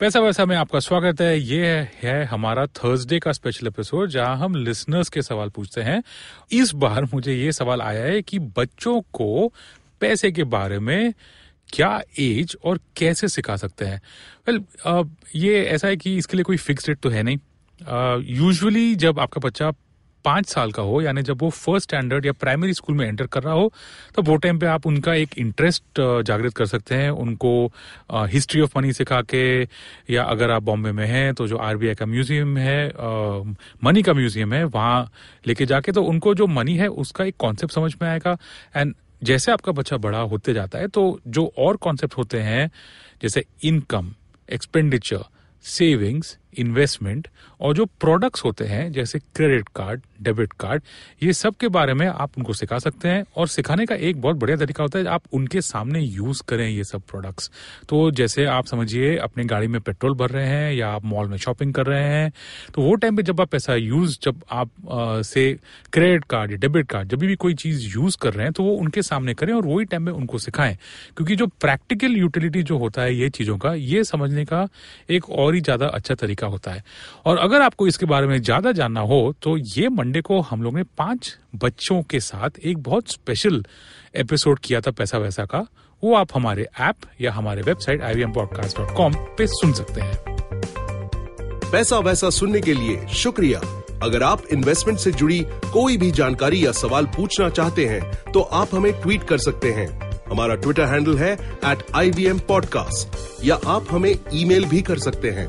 पैसा वैसा में आपका स्वागत है। ये है हमारा थर्सडे का स्पेशल एपिसोड जहाँ हम लिसनर्स के सवाल पूछते हैं। इस बार मुझे ये सवाल आया है कि बच्चों को पैसे के बारे में क्या एज और कैसे सिखा सकते हैं? वेल well, ये ऐसा है कि इसके लिए कोई फिक्स रेट तो है नहीं। यूजुअली uh, जब आपका बच्चा पाँच साल का हो, यानी जब वो फ़र्स्ट स्टैंडर्ड या प्राइमरी स्कूल में एंटर कर रहा हो तो वो टाइम पे आप उनका एक इंटरेस्ट जागृत कर सकते हैं। उनको हिस्ट्री ऑफ़ मनी सिखा के, या अगर आप बॉम्बे में हैं तो जो आरबीआई का म्यूज़ियम है मनी का म्यूज़ियम है, वहाँ लेके जाके तो उनको जो मनी है, उसका एक कॉन्सेप्ट समझ में आएगा। एंड जैसे आपका बच्चा बड़ा होते जाता है तो जो और कॉन्सेप्ट होते हैं, जैसे इनकम एक्सपेंडिचर सेविंग्स इन्वेस्टमेंट और जो प्रोडक्ट्स होते हैं जैसे क्रेडिट कार्ड डेबिट कार्ड ये सब के बारे में आप उनको सिखा सकते हैं और सिखाने का एक बहुत बढ़िया तरीका होता है आप उनके सामने यूज़ करें ये सब प्रोडक्ट्स तो जैसे आप समझिए अपने गाड़ी में पेट्रोल भर रहे हैं या आप मॉल में शॉपिंग कर रहे हैं तो वो टाइम पे जब आप पैसा यूज़ जब आप आ, से क्रेडिट कार्ड या डेबिट कार्ड जब भी कोई चीज़ यूज़ कर रहे हैं तो वो उनके सामने करें और वही टाइम में उनको सिखाएँ। क्योंकि जो प्रैक्टिकल यूटिलिटी जो होता है ये चीज़ों का ये समझने का एक और ही ज़्यादा अच्छा तरीका होता है। और अगर आपको इसके बारे में ज़्यादा जानना हो तो ये मंडे को हम लोग ने पाँच बच्चों के साथ एक बहुत स्पेशल एपिसोड किया था पैसा वैसा का। वो आप हमारे ऐप या हमारे वेबसाइट आई पे सुन सकते हैं। पैसा वैसा सुनने के लिए शुक्रिया। अगर आप इन्वेस्टमेंट से जुड़ी कोई भी जानकारी या सवाल पूछना चाहते हैं तो आप हमें ट्वीट कर सकते हैं। हमारा ट्विटर हैंडल है एट आई या आप हमें ईमेल भी कर सकते हैं।